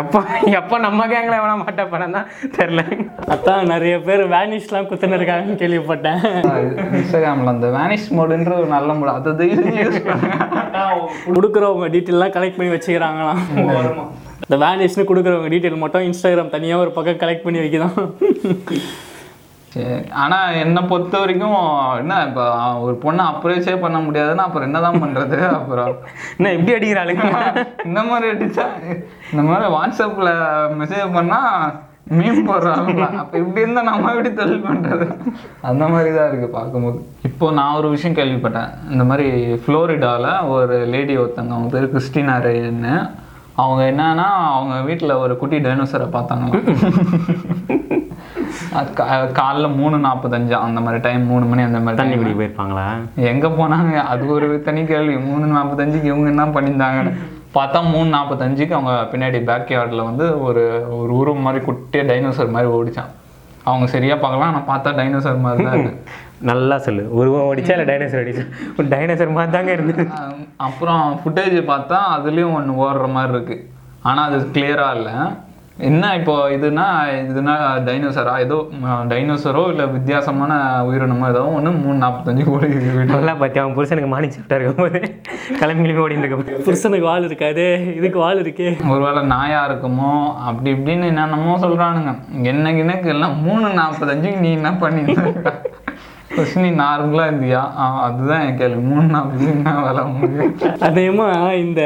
எப்போ எப்போ நம்ம கேங்கில் எவனா மாட்ட படம் தான் தெரில அதான் நிறைய பேர் வேனிஷ்லாம் குத்துன்னு இருக்காங்கன்னு கேள்விப்பட்டேன் இன்ஸ்டாகிராமில் அந்த வேனிஷ் மோடுன்ற ஒரு நல்ல மோடு அதை கொடுக்குறவங்க டீட்டெயிலாம் கலெக்ட் பண்ணி வச்சுக்கிறாங்களாம். இந்த வேனிஷ்னு கொடுக்குறவங்க டீட்டெயில் மட்டும் இன்ஸ்டாகிராம் தனியாக ஒரு பக்கம் கலெக்ட் பண்ணி வைக்குதான். சரி. ஆனா என்னை பொறுத்த வரைக்கும் என்ன இப்போ ஒரு பொண்ணை அப்ரோச்சே பண்ண முடியாதுன்னா அப்புறம் என்னதான் பண்றது? அப்புறம் என்ன எப்படி அடிக்கிறாளுங்க இந்த மாதிரி அடிச்சா இந்த மாதிரி வாட்ஸ்அப்ல மெசேஜ் பண்ணா மீன் போடுறாங்க அப்ப இப்படி இருந்தா நம்ம எப்படி தொழில் பண்றது? அந்த மாதிரி தான் இருக்கு பார்க்கும்போது. இப்போ நான் ஒரு விஷயம் கேள்விப்பட்டேன். இந்த மாதிரி ஃப்ளோரிடால ஒரு லேடி ஒருத்தங்க அவங்க பேர் கிறிஸ்டினா ரேன்னு அவங்க என்னன்னா அவங்க வீட்டில் ஒரு குட்டி டைனோசரை பார்த்தாங்களாம். அது கா- காலைல மூணு நாற்பத்தஞ்சு அந்த மாதிரி டைம் மூணு மணி அந்த மாதிரி தண்ணி. குடிக்க போயிருப்பாங்களா? எங்க போனாங்க? அது ஒரு தனி கேள்வி. மூணு நாற்பத்தஞ்சுக்கு இவங்க என்ன பண்ணியிருந்தாங்கன்னு. பார்த்தா மூணு நாற்பத்தஞ்சுக்கு அவங்க பின்னாடி பேக் யார்டில் வந்து ஒரு ஒரு உருவம் மாதிரி குட்டிய டைனோசர் மாதிரி ஓடிச்சான். அவங்க சரியா பார்க்கலாம் ஆனால் பார்த்தா டைனோசர் மாதிரி தான் நல்லா சொல்லு. உருவம் ஓடிச்சா இல்லை டைனோசர் ஓடிச்சா? ஒரு டைனோசர் மாதிரி தாங்க இருந்தது. அஹ் அப்புறம் ஃபுட்டேஜ் பார்த்தா அதுலேயும் ஒன்று ஓடுற மாதிரி இருக்கு. ஆனால் அது கிளியராக இல்லை. என்ன இப்போ இதுனா இதுனா டைனோசரா ஏதோ டைனோசரோ இல்லை வித்தியாசமான உயிரினமோ? ஏதோ ஒன்று மூணு நாற்பத்தஞ்சு கோடி நல்லா பார்த்தி அவன் புருஷனுக்கு மார்னிங் ஷிஃப்டாக இருக்கும் போது. கிளம்பி கிளம்பி இருக்க புருஷனுக்கு வால் இருக்காது. இதுக்கு வால் இருக்கே. ஒருவேளை நாயா இருக்குமோ? அப்படி இப்படின்னு என்னென்னமோ சொல்றானுங்க. என்ன எனக்கு எல்லாம் மூணு நாற்பத்தஞ்சுக்கு நீ என்ன பண்ணிருந்த ஃபர்ஸ்ட் நீ நார்மலா இருந்தியா? அதுதான் என் கேள்வி. மூணு நாற்பது என்ன வேலை அதேமா இந்த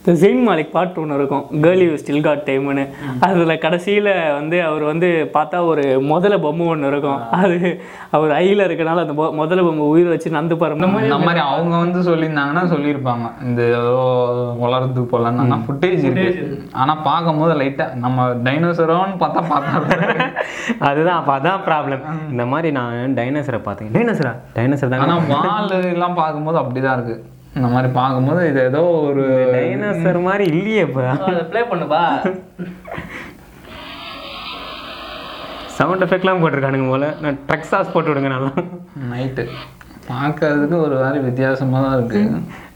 இந்த ஜெயின் மாலிக் பாட்டு ஒன்று இருக்கும். கேர்ள் யூ ஸ்டில் காட் டைம்னு அதில் கடைசியில் வந்து அவர் வந்து பார்த்தா ஒரு முதல பொம்மை ஒன்று இருக்கும். அது அவர் ஐயில் இருக்கனால அந்த முதல பொம்மை உயிர் வச்சு நந்து பாரு இந்த மாதிரி அவங்க வந்து சொல்லியிருந்தாங்கன்னா சொல்லியிருப்பாங்க. இந்த ஏதோ வளர்றது போலன்னு ஆனால் ஃபுட்டேஜ் இருக்கு. ஆனா பார்க்கும்போது லைட்டா நம்ம டைனோசரோன்னு பார்த்தா பார்த்தா அதுதான் அப்போ அதான் ப்ராப்ளம் இந்த மாதிரி நான் டைனோசரை பார்த்தேன். டைனோசரா டைனோசர் ஆனா தாங்க வால் எல்லாம் பார்க்கும்போது அப்படிதான் இருக்கு. இந்த மாதிரி பார்க்கும்போது இது ஏதோ ஒரு டைனோசர் மாதிரி இல்லையே இப்போ. ப்ளே பண்ணுப்பா. சவுண்ட் எஃபெக்ட்லாம் போட்டிருக்கானுங்க போல. நான் ட்ரக் சாஸ் போட்டு விடுங்க நல்லா. நைட்டு பார்க்கறதுக்கு ஒரு மாதிரி வித்தியாசமா தான் இருக்கு.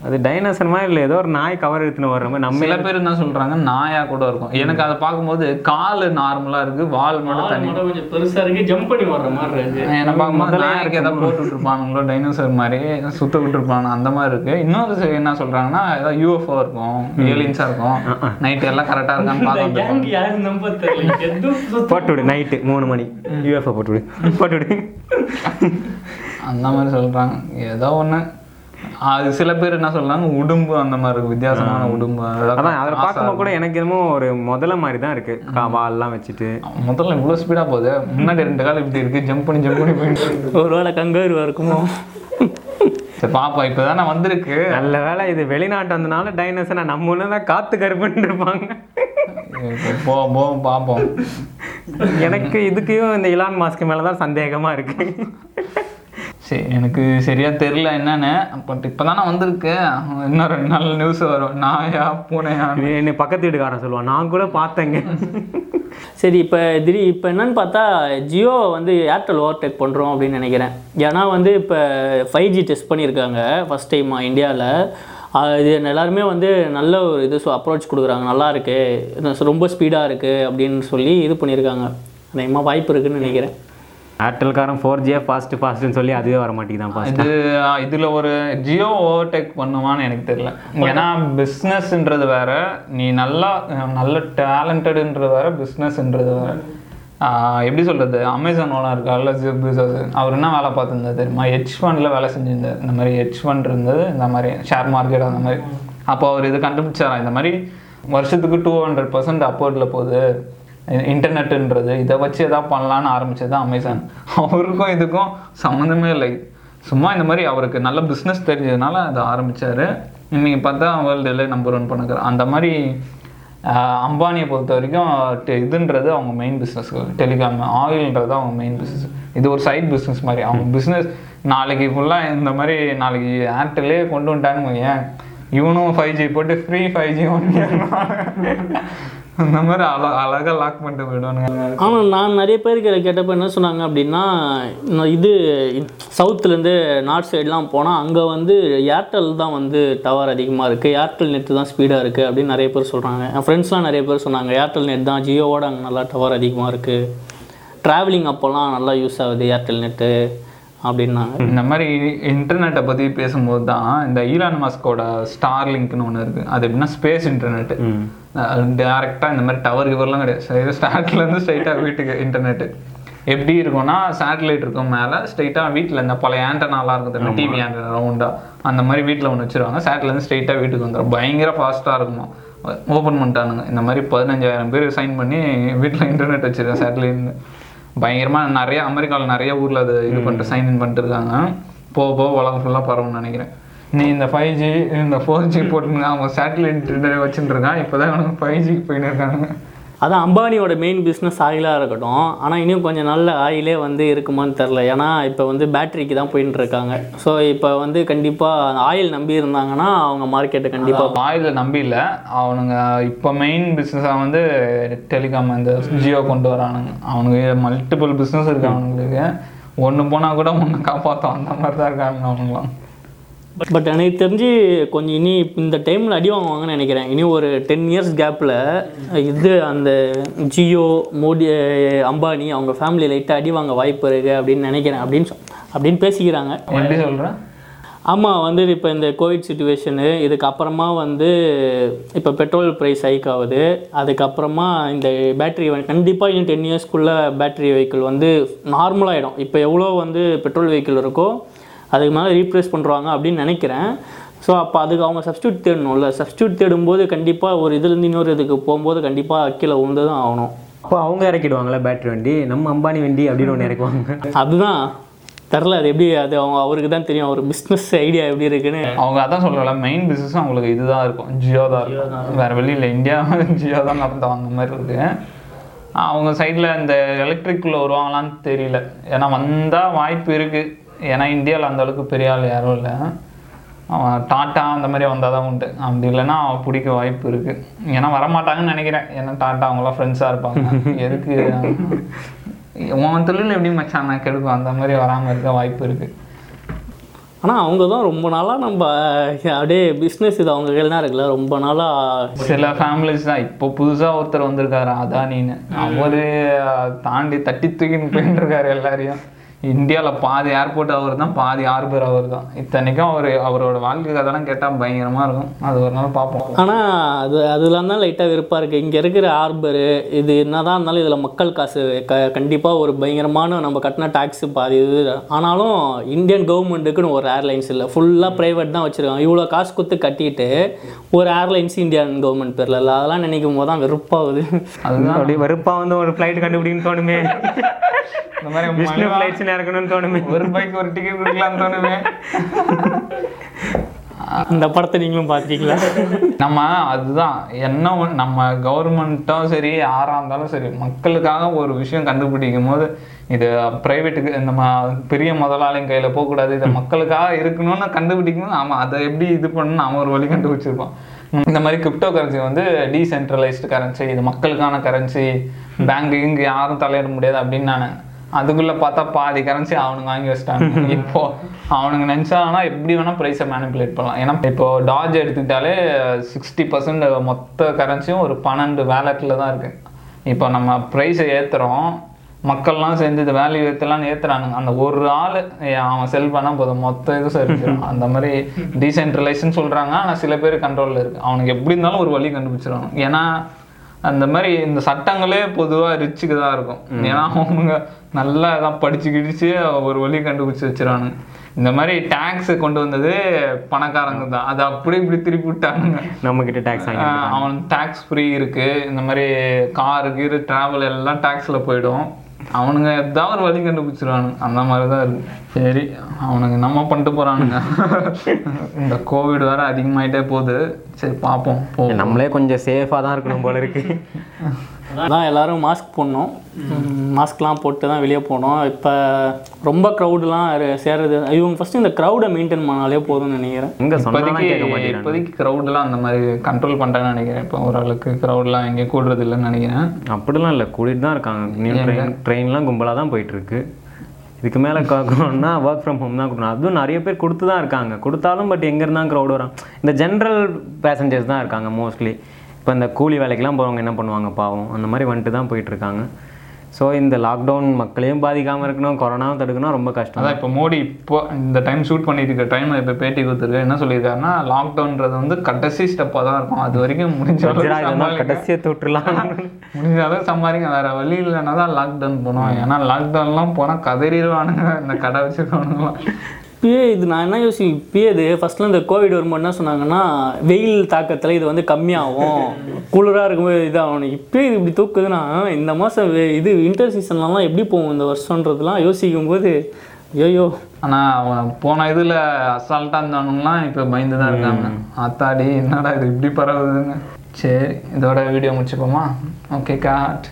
அது டைனோசர் மாதிரி இல்லை ஏதோ ஒரு நாய் கவர் எடுத்துன்னு வர்ற மாதிரி. நம்ம சில பேர் என்ன சொல்றாங்க நாயா கூட இருக்கும். எனக்கு அதை பார்க்கும்போது கால் நார்மலா இருக்கு வால் மட்டும் தனி. கொஞ்சம் பெருசா இருக்கு ஜம்ப் பண்ணி வர்ற மாதிரி இருக்கு. என்ன பார்க்கும்போது நாய்க்கு ஏதாவது போட்டு விட்டுருப்பானுங்களோ டைனோசர் மாதிரி சுத்த விட்டுருப்பாங்க அந்த மாதிரி இருக்கு. இன்னொரு என்ன சொல்றாங்கன்னா ஏதாவது யூஎஃப்ஓ இருக்கும் ஏலியன்ஸா இருக்கும். நைட் எல்லாம் கரெக்டா இருக்கான்னு எதுவும் போட்டு விடு நைட்டு மூணு மணி. யூஎஃப்ஓ போட்டு விடு. போட்டு விடு. அந்த மாதிரி சொல்றாங்க. ஏதோ ஒண்ணு. அது சில பேர் என்ன சொல்றாங்க உடும்பு அந்த மாதிரி இருக்கு வித்தியாசமான உடும்பு. அதான் அதில் பார்க்கும்போது கூட எனக்கு என்னமோ ஒரு முதல்ல மாதிரி தான் இருக்கு. வால்லாம் வச்சுட்டு. முதல்ல இவ்வளவு ஸ்பீடா போகுது. முன்னாடி ரெண்டு கால் இப்படி இருக்கு ஜம்ப் பண்ணி ஜம்ப் பண்ணி போயிட்டு இருக்கு. ஒருவேளை கங்கருவா இருக்குமோ? பாப்பா இப்பதானே வந்திருக்கு. நல்ல வேளை இது வெளிநாட்டு வந்தனால டைனோசர் நம்ம ஒன்று தான் காத்து கருப்புன்னு இருப்பாங்க. இப்போ போ போ பார்ப்போம் எனக்கு இதுக்கும் இந்த இலான் மாஸ்க்கு மேலே தான் சந்தேகமா இருக்கு. சரி எனக்கு சரியா தெரியல என்னன்னு. பட் இப்பதானே வந்திருக்கு. இன்னும் ரெண்டு நாள் நியூஸ் வரும். நாயா பூனையா? என்னை பக்கத்து வீட்டுக்காரன் சொல்லுவான் நான் கூட பார்த்தேங்க சரி இப்போ திடீர் இப்போ என்னன்னு பார்த்தா ஜியோ வந்து ஏர்டெல் ஓவர்டேக் பண்ணுறோம் அப்படின்னு நினைக்கிறேன். ஏன்னா வந்து இப்போ ஃபைவ் ஜி டெஸ்ட் பண்ணியிருக்காங்க ஃபஸ்ட் டைமாக இந்தியாவில் இது எல்லாருமே வந்து நல்ல ஒரு இது அப்ரோச் கொடுக்குறாங்க. நல்லா இருக்கு. இது ரொம்ப ஸ்பீடாக இருக்குது அப்படின்னு சொல்லி இது பண்ணியிருக்காங்க. அதிகமாக வாய்ப்பு இருக்குன்னு நினைக்கிறேன். ஏர்டெல்காரன் ஃபோர் ஜியே ஃபாஸ்ட் ஃபாஸ்ட்னு சொல்லி அதுவே வர மாட்டேங்குதான் இது இதில் ஒரு ஜியோ ஓவர்டேக் பண்ணுவான்னு எனக்கு தெரியல. ஏன்னா பிஸ்னஸ்ன்றது வேற நீ நல்லா நல்ல டேலண்டடுன்றது வேற பிஸ்னஸ்ன்றது வேற. எப்படி சொல்கிறது அமேசான் ஓனர் இருக்கார்ல ஜெப் பெசோஸ் அவர் என்ன வேலை பார்த்துருந்தாரு தெரியுமா? ஹெச் ஃபண்டில் வேலை செஞ்சிருந்தார். இந்த மாதிரி ஹெச் ஃபண்ட் இருந்தது இந்த மாதிரி ஷேர் மார்க்கெட் அந்த மாதிரி. அப்போ அவர் இது கண்டுபிடிச்சாரா இந்த மாதிரி வருஷத்துக்கு டூ ஹண்ட்ரட் பர்சன்ட் அப்போர்டில் போகுது. இன்டர்நெட்டுன்றது இதை வச்சு எதாவது பண்ணலான்னு ஆரம்பிச்சது தான் அமேசான் அவருக்கும் இதுக்கும் சம்மந்தமே இல்லை. சும்மா இந்த மாதிரி அவருக்கு நல்ல பிஸ்னஸ் தெரிஞ்சதுனால அதை ஆரம்பித்தார் இன்றைக்கி பார்த்தா வேர்ல்டுல நம்பர் ஒன் பண்ணுறாரு அந்த மாதிரி அம்பானியை பொறுத்த வரைக்கும் டெ- இதுன்றது அவங்க மெயின் பிஸ்னஸ் டெலிகாம் ஆயில்ன்றது அவங்க மெயின் பிஸ்னஸ் இது ஒரு சைட் பிஸ்னஸ் மாதிரி. அவங்க பிஸ்னஸ் நாளைக்கு ஃபுல்லாக இந்த மாதிரி நாளைக்கு ஏர்டெல்லே கொண்டு வந்துட்டான்னு ஏன்? இவனும் ஃபைவ் ஜி போட்டு ஃப்ரீ ஃபைவ் ஜி ஒன் அந்த மாதிரி அழ அழகாக லாக் பண்ணிட்டு போயிடுவானுங்க. ஆனால் நான் நிறைய பேருக்கு கேட்டப்போ என்ன சொன்னாங்க அப்படின்னா இது சவுத்துலேருந்து நார்த் சைட்லாம் போனால் அங்கே வந்து ஏர்டெல் தான் வந்து டவர் அதிகமாக இருக்குது ஏர்டெல் நெட்டு தான் ஸ்பீடாக இருக்குது அப்படின்னு நிறைய பேர் சொல்கிறாங்க என் ஃப்ரெண்ட்ஸ்லாம் நிறைய பேர் சொன்னாங்க ஏர்டெல் நெட் தான் ஜியோவோட அங்கே நல்லா டவர் அதிகமாக இருக்குது ட்ராவலிங் அப்போல்லாம் நல்லா யூஸ் ஆகுது ஏர்டெல் நெட்டு அப்படின்னாங்க. இந்த மாதிரி இன்டர்நெட்டை பற்றி பேசும்போது தான் இந்த ஈலான் மாஸ்கோட ஸ்டார் லிங்க்னு ஒன்று இருக்குது அது எப்படின்னா ஸ்பேஸ் இன்டர்நெட்டு டேரெக்டாக இந்த மாதிரி டவர் இவரெல்லாம் கிடையாது. ஸ்டார்ட்லேருந்து ஸ்ட்ரைட்டாக வீட்டுக்கு இன்டர்நெட்டு எப்படி இருக்கும்னா சேட்டலைட் இருக்கும் மேலே ஸ்ட்ரைட்டாக வீட்டில் இந்த பழைய ஆண்டனாலாம் இருக்கும் தெரியுமா டிவி ஆண்டனா ரவுண்டாக அந்த மாதிரி வீட்டில் ஒன்று வச்சுருவாங்க. சேட்டலேருந்து ஸ்ட்ரைட்டாக வீட்டுக்கு வந்துடும் பயங்கர ஃபாஸ்ட்டாக இருக்குமா. ஓப்பன் பண்ணிட்டானுங்க. இந்த மாதிரி பதினஞ்சாயிரம் பேர் சைன் பண்ணி வீட்டில் இன்டர்நெட் வச்சுருக்கேன் சேட்டலைட் பயங்கரமாக நிறைய அமெரிக்காவில் நிறைய ஊரில் அது இது பண்ணிட்டு சைன் இன் பண்ணிட்டு இருக்காங்க. போக போக உலகம் ஃபுல்லாக பரவும்னு நினைக்கிறேன். நீ இந்த ஃபைவ் ஜி இந்த ஃபோர் ஜி போட்டுங்க அவங்க சேட்டலைட் வச்சுட்டு இருக்கான் இப்போ தான் அவனுக்கு ஃபைவ் ஜிக்கு போயின்னு இருக்காங்க அதான் அம்பானியோட மெயின் பிஸ்னஸ் ஆயிலாக இருக்கட்டும். ஆனால் இன்னும் கொஞ்சம் நல்ல ஆயிலே வந்து இருக்குமான்னு தெரில ஏன்னா இப்போ வந்து பேட்டரிக்கு தான் போயின்னு இருக்காங்க ஸோ இப்போ வந்து கண்டிப்பாக ஆயில் நம்பி இருந்தாங்கன்னா அவங்க மார்க்கெட்டை கண்டிப்பாக ஆயில் நம்பி இல்லை. அவனுங்க இப்போ மெயின் பிஸ்னஸாக வந்து டெலிகாம் இந்த ஜியோ கொண்டு வரானுங்க. அவனுக்கு மல்டிபிள் பிஸ்னஸ் இருக்கு அவனுங்களுக்கு. ஒன்று போனால் கூட ஒன்று காப்பாற்றும் அந்த மாதிரி தான் இருக்காங்க அவனுங்களாம். பட் எனக்கு தெரிஞ்சு கொஞ்சம் இனி இந்த டைமில் அடி வாங்குவாங்கன்னு நினைக்கிறேன். இனி ஒரு டென் இயர்ஸ் கேப்பில் இது அந்த ஜியோ மோடி அம்பானி அவங்க ஃபேமிலி லைட்டாக அடி வாங்க வாய்ப்பு இருக்குது அப்படின்னு நினைக்கிறேன் அப்படின்னு சொ- அப்படின்னு பேசிக்கிறாங்க. எப்படி சொல்கிறேன் ஆமாம் வந்து இப்போ இந்த கோவிட் சுச்சுவேஷனு இதுக்கு அப்புறமா வந்து இப்போ பெட்ரோல் ப்ரைஸ் ஹைக் ஆகுது. அதுக்கப்புறமா இந்த பேட்டரி கண்டிப்பாக இன்னும் டென் இயர்ஸ்க்குள்ளே பேட்டரி வெஹிக்கிள் வந்து நார்மலாகிடும் இப்போ எவ்வளோ வந்து பெட்ரோல் வெஹிக்கிள் இருக்கோ அதுக்கு மேலே ரீப்ளேஸ் பண்ணுறாங்க அப்படின்னு நினைக்கிறேன். ஸோ அப்போ அதுக்கு அவங்க சப்ஸ்டியூட் தேடணும்ல. சப்ஸ்டியூட் தேடும்போது கண்டிப்பாக ஒரு இதுலேருந்து இன்னொரு இதுக்கு போகும்போது கண்டிப்பாக கீழே உழுந்து தான் ஆகணும். அப்போ அவங்க இறக்கிடுவாங்களே பேட்டரி வண்டி? நம்ம அம்பானி வண்டி அப்படின்னு ஒன்று இறக்குவாங்க. அதுதான். தெரில அது எப்படி அது அவங்க அவருக்கு தான் தெரியும். அவர் பிஸ்னஸ் ஐடியா எப்படி இருக்குன்னு. அவங்க அதான் சொல்கிறல மெயின் பிஸ்னஸ் அவங்களுக்கு இதுதான் இருக்கும். ஜியோ தான் இருக்கும். வேறு வெளியில் இந்தியா ஜியோ தான் நடந்தோம் அந்த மாதிரி இருக்கு. அவங்க சைடில் இந்த எலக்ட்ரிக்குள்ளே வருவாங்களான்னு தெரியல. ஏன்னா வந்தால் வாய்ப்பு இருக்குது ஏன்னா இந்தியாவில் அந்த அளவுக்கு பெரிய ஆள் யாரும் இல்லை. அவன் டாட்டா அந்த மாதிரி வந்தால் தான் உண்டு. அப்படி இல்லைன்னா அவன் பிடிக்க வாய்ப்பு இருக்குது ஏன்னா வரமாட்டாங்கன்னு நினைக்கிறேன். ஏன்னா டாட்டா அவங்களாம் ஃப்ரெண்ட்ஸாக இருப்பாங்க. எதுக்கு? உன் தொழில் எப்படி மச்சான்? நான் கெடுக்கும் அந்த மாதிரி வராமல் இருக்க வாய்ப்பு இருக்குது ஆனால் அவங்க தான் ரொம்ப நாளாக நம்ம அப்படியே பிஸ்னஸ் இது அவங்க கையில் தான் இருக்குல்ல. ரொம்ப நாளாக சில ஃபேமிலிஸ் தான். இப்போ புதுசா ஒருத்தர் வந்திருக்காரு அதானின்னு. அவரு தாண்டி தட்டி தூக்கின்னு இருக்காரு எல்லாரையும். இந்தியால பாதி ஏர்போர்ட் அவர் தான் பாதி ஹார்பர் அவர் தான். இத்தனைக்கும் அவர் அவரோட வாழ்க்கை கதைலாம் கேட்டால் பயங்கரமா இருக்கும். அது ஒரு நாள் பார்ப்போம். ஆனால் அது அதெல்லாம் தான் லைட்டாக வெறுப்பாக இருக்குது இங்கே இருக்கிற ஹார்பரு இது என்னதான் இருந்தாலும் இதில் மக்கள் காசு க கண்டிப்பாக ஒரு பயங்கரமான நம்ம கட்டின டேக்ஸ் பாதி இது. ஆனாலும் இந்தியன் கவர்மெண்ட்டுக்குன்னு ஒரு ஏர்லைன்ஸ் இல்லை. ஃபுல்லாக ப்ரைவேட் தான் வச்சுருக்காங்க. இவ்வளோ காசு கொடுத்து கட்டிட்டு ஒரு ஏர்லைன்ஸ் இந்தியன் கவர்மெண்ட் பேரில் இல்லை. அதெல்லாம் நினைக்கும் போது தான் வெறுப்பாகுது அதுதான். அப்படியே வெறுப்பா வந்து ஒரு ஃப்ளைட் கண்டுபிடிக்கணும்னு தோணுமே. இந்த மாதிரி ஃப்ளைட்ஸ் இறக்கணும்னு தோணுமே. ஒரு பைக் ஒரு டிக்கெட் கொடுக்கலாம்னு தோணுமே. இந்த படத்தை நீங்களும் பார்த்துட்டீங்களா நம்ம அதுதான். என்ன நம்ம கவர்மெண்ட்டும் சரி யாராக இருந்தாலும் சரி மக்களுக்காக ஒரு விஷயம் கண்டுபிடிக்கும் போது இது ப்ரைவேட்டுக்கு இந்த ம- பெரிய முதலாளிங்க கையில் போகக்கூடாது. இது மக்களுக்காக இருக்கணும்னு கண்டுபிடிக்கும் போது ஆமாம் அதை எப்படி இது பண்ணணும் அவன் ஒரு வழி கண்டுபிடிச்சிருப்பான் இந்த மாதிரி கிரிப்டோ கரன்சி வந்து டீசென்ட்ரலைஸ்டு கரன்சி இது மக்களுக்கான கரன்சி பேங்க் இங்கே யாரும் தலையிட முடியாது அப்படின்னு நான் அதுக்குள்ள பார்த்தா பாதி கரன்சி அவனுங்க வாங்கி வச்சிட்டாங்க. இப்போ அவனுங்க நினைச்சாங்கன்னா எப்படி வேணா ப்ரைஸை மேனிப்புலேட் பண்ணலாம். ஏன்னா இப்போ டாஜ் எடுத்துக்கிட்டாலே சிக்ஸ்டி பர்சன்ட் மொத்த கரன்சியும் ஒரு பன்னெண்டு வேலட்டில் தான் இருக்கு. இப்போ நம்ம ப்ரைஸை ஏற்றுறோம் மக்கள்லாம் சேர்ந்து இந்த வேல்யூ ஏற்றலாம்னு ஏற்றுறானுங்க அந்த ஒரு ஆள் அவன் செல் பண்ணால் போதும். மொத்த இது சரிச்சிடும் அந்த மாதிரி டீசென்ட்ரலைஸ்ன்னு சொல்கிறாங்க ஆனால் சில பேர் கண்ட்ரோலில் இருக்குது அவனுக்கு எப்படி இருந்தாலும் ஒரு வழி கண்டுபிடிச்சிருவாங்க ஏன்னா அந்த மாதிரி இந்த சட்டங்களே பொதுவாக ரிச்சுக்கு தான் இருக்கும். ஏன்னா அவங்க நல்லா தான் படிச்சு கிடிச்சு ஒரு வழி கண்டுபிடிச்சு வச்சிருவானுங்க. இந்த மாதிரி டேக்ஸ் கொண்டு வந்தது பணக்காரங்க தான். அதை அப்படி இப்படி திருப்பி விட்டானுங்க. நம்ம கிட்ட டேக்ஸ் அவன் டேக்ஸ் ஃப்ரீ இருக்கு. இந்த மாதிரி காரு கீரு டிராவல் எல்லாம் டேக்ஸ்ல போயிடும். அவனுங்க ஏதாவது ஒரு வழி கண்டுபிடிச்சிருவானுங்க. அந்த மாதிரி தான் இருக்கு. சரி அவனுங்க நம்ம பண்ணிட்டு போறானுங்க. இந்த கோவிட் வேற அதிகமாயிட்டே போகுது. சரி பார்ப்போம் நம்மளே கொஞ்சம் சேஃபாக தான் இருக்கணும் போல இருக்கு. அதான் எல்லாரும் மாஸ்க் போடணும். மாஸ்க்லாம் போட்டு தான் வெளியே போனோம் இப்போ ரொம்ப க்ரௌடெலாம் சேர்றது இவங்க ஃபஸ்ட்டு இந்த க்ரௌடை மெயின்டைன் பண்ணாலே போதும்னு நினைக்கிறேன். எங்க சொன்னாலும் இப்போதைக்கு இப்போதைக்கு க்ரௌட்லாம் அந்த மாதிரி கண்ட்ரோல் பண்ணிட்டேன்னு நினைக்கிறேன். இப்போ ஓரளவுக்கு க்ரௌட்லாம் எங்கேயும் கூடுறது இல்லைன்னு நினைக்கிறேன். அப்படிலாம் இல்லை. கூட்டிட்டு தான் இருக்காங்க. நியூ ட்ரெயின் ட்ரெயின்லாம் கும்பலாக தான் போயிட்டு இருக்கு இதுக்கு மேலே காக்கணும்னா ஒர்க் ஃப்ரம் ஹோம் தான் கொடுக்கணும். அதுவும் நிறைய பேர் கொடுத்து தான் இருக்காங்க. கொடுத்தாலும் பட் எங்கே இருந்தால் க்ரௌட் வரும் இந்த ஜென்ரல் பேசஞ்சர்ஸ் தான் இருக்காங்க மோஸ்ட்லி இப்போ இந்த கூலி வேலைக்கெல்லாம் போகிறவங்க என்ன பண்ணுவாங்க? பாவம். அந்த மாதிரி வந்துட்டு தான் போயிட்டு இருக்காங்க ஸோ இந்த லாக்டவுன் மக்களையும் பாதிக்காமல் இருக்கணும் கொரோனாவும் தடுக்கணும் ரொம்ப கஷ்டம். அதான் இப்போ மோடி இப்போ இந்த டைம் ஷூட் பண்ணிட்டு இருக்க டைம் இப்போ பேட்டி கொடுத்துருக்கு என்ன சொல்லியிருக்காருன்னா லாக்டவுன்றது வந்து கடைசி ஸ்டெப்பாக தான் இருக்கும். அது வரைக்கும் முடிஞ்ச அளவுக்கு வஜ்ரா இதெல்லாம் சமாளிக்க- கடைசியை தொட்டுலாம் முடிஞ்ச அளவுக்கு சம்பாதிக்க வேற வழி இல்லைன்னா தான் லாக்டவுன் போனோம் ஏன்னா லாக்டவுன்லாம் போனால் கதறிடுவானுங்க இந்த கடை வச்சிருக்கவனுங்களாம் இப்பயே இது நான் என்ன யோசி இப்பயே இது ஃபஸ்ட்டில் இந்த கோவிட் வரும்போது என்ன சொன்னாங்கன்னா வெயில் தாக்கத்தில் இது வந்து கம்மியாகும். குளிராக இருக்கும்போது இதாகும். இப்பயே இது இப்படி தூக்குதுன்னா இந்த மாதம் இது வின்டர் சீசன்லலாம் எப்படி போகும் இந்த வருஷன்றதுலாம் யோசிக்கும் போது ஐயோ ஆனால் அவன் போன இதில் அசால்ட்டாக இருந்தவனுங்களாம் இப்போ பயந்து தான் இருக்காங்க. அத்தாடி என்னடா இது இப்படி பரவுதுங்க சரி இதோட வீடியோ முடிச்சுப்போமா? Okay God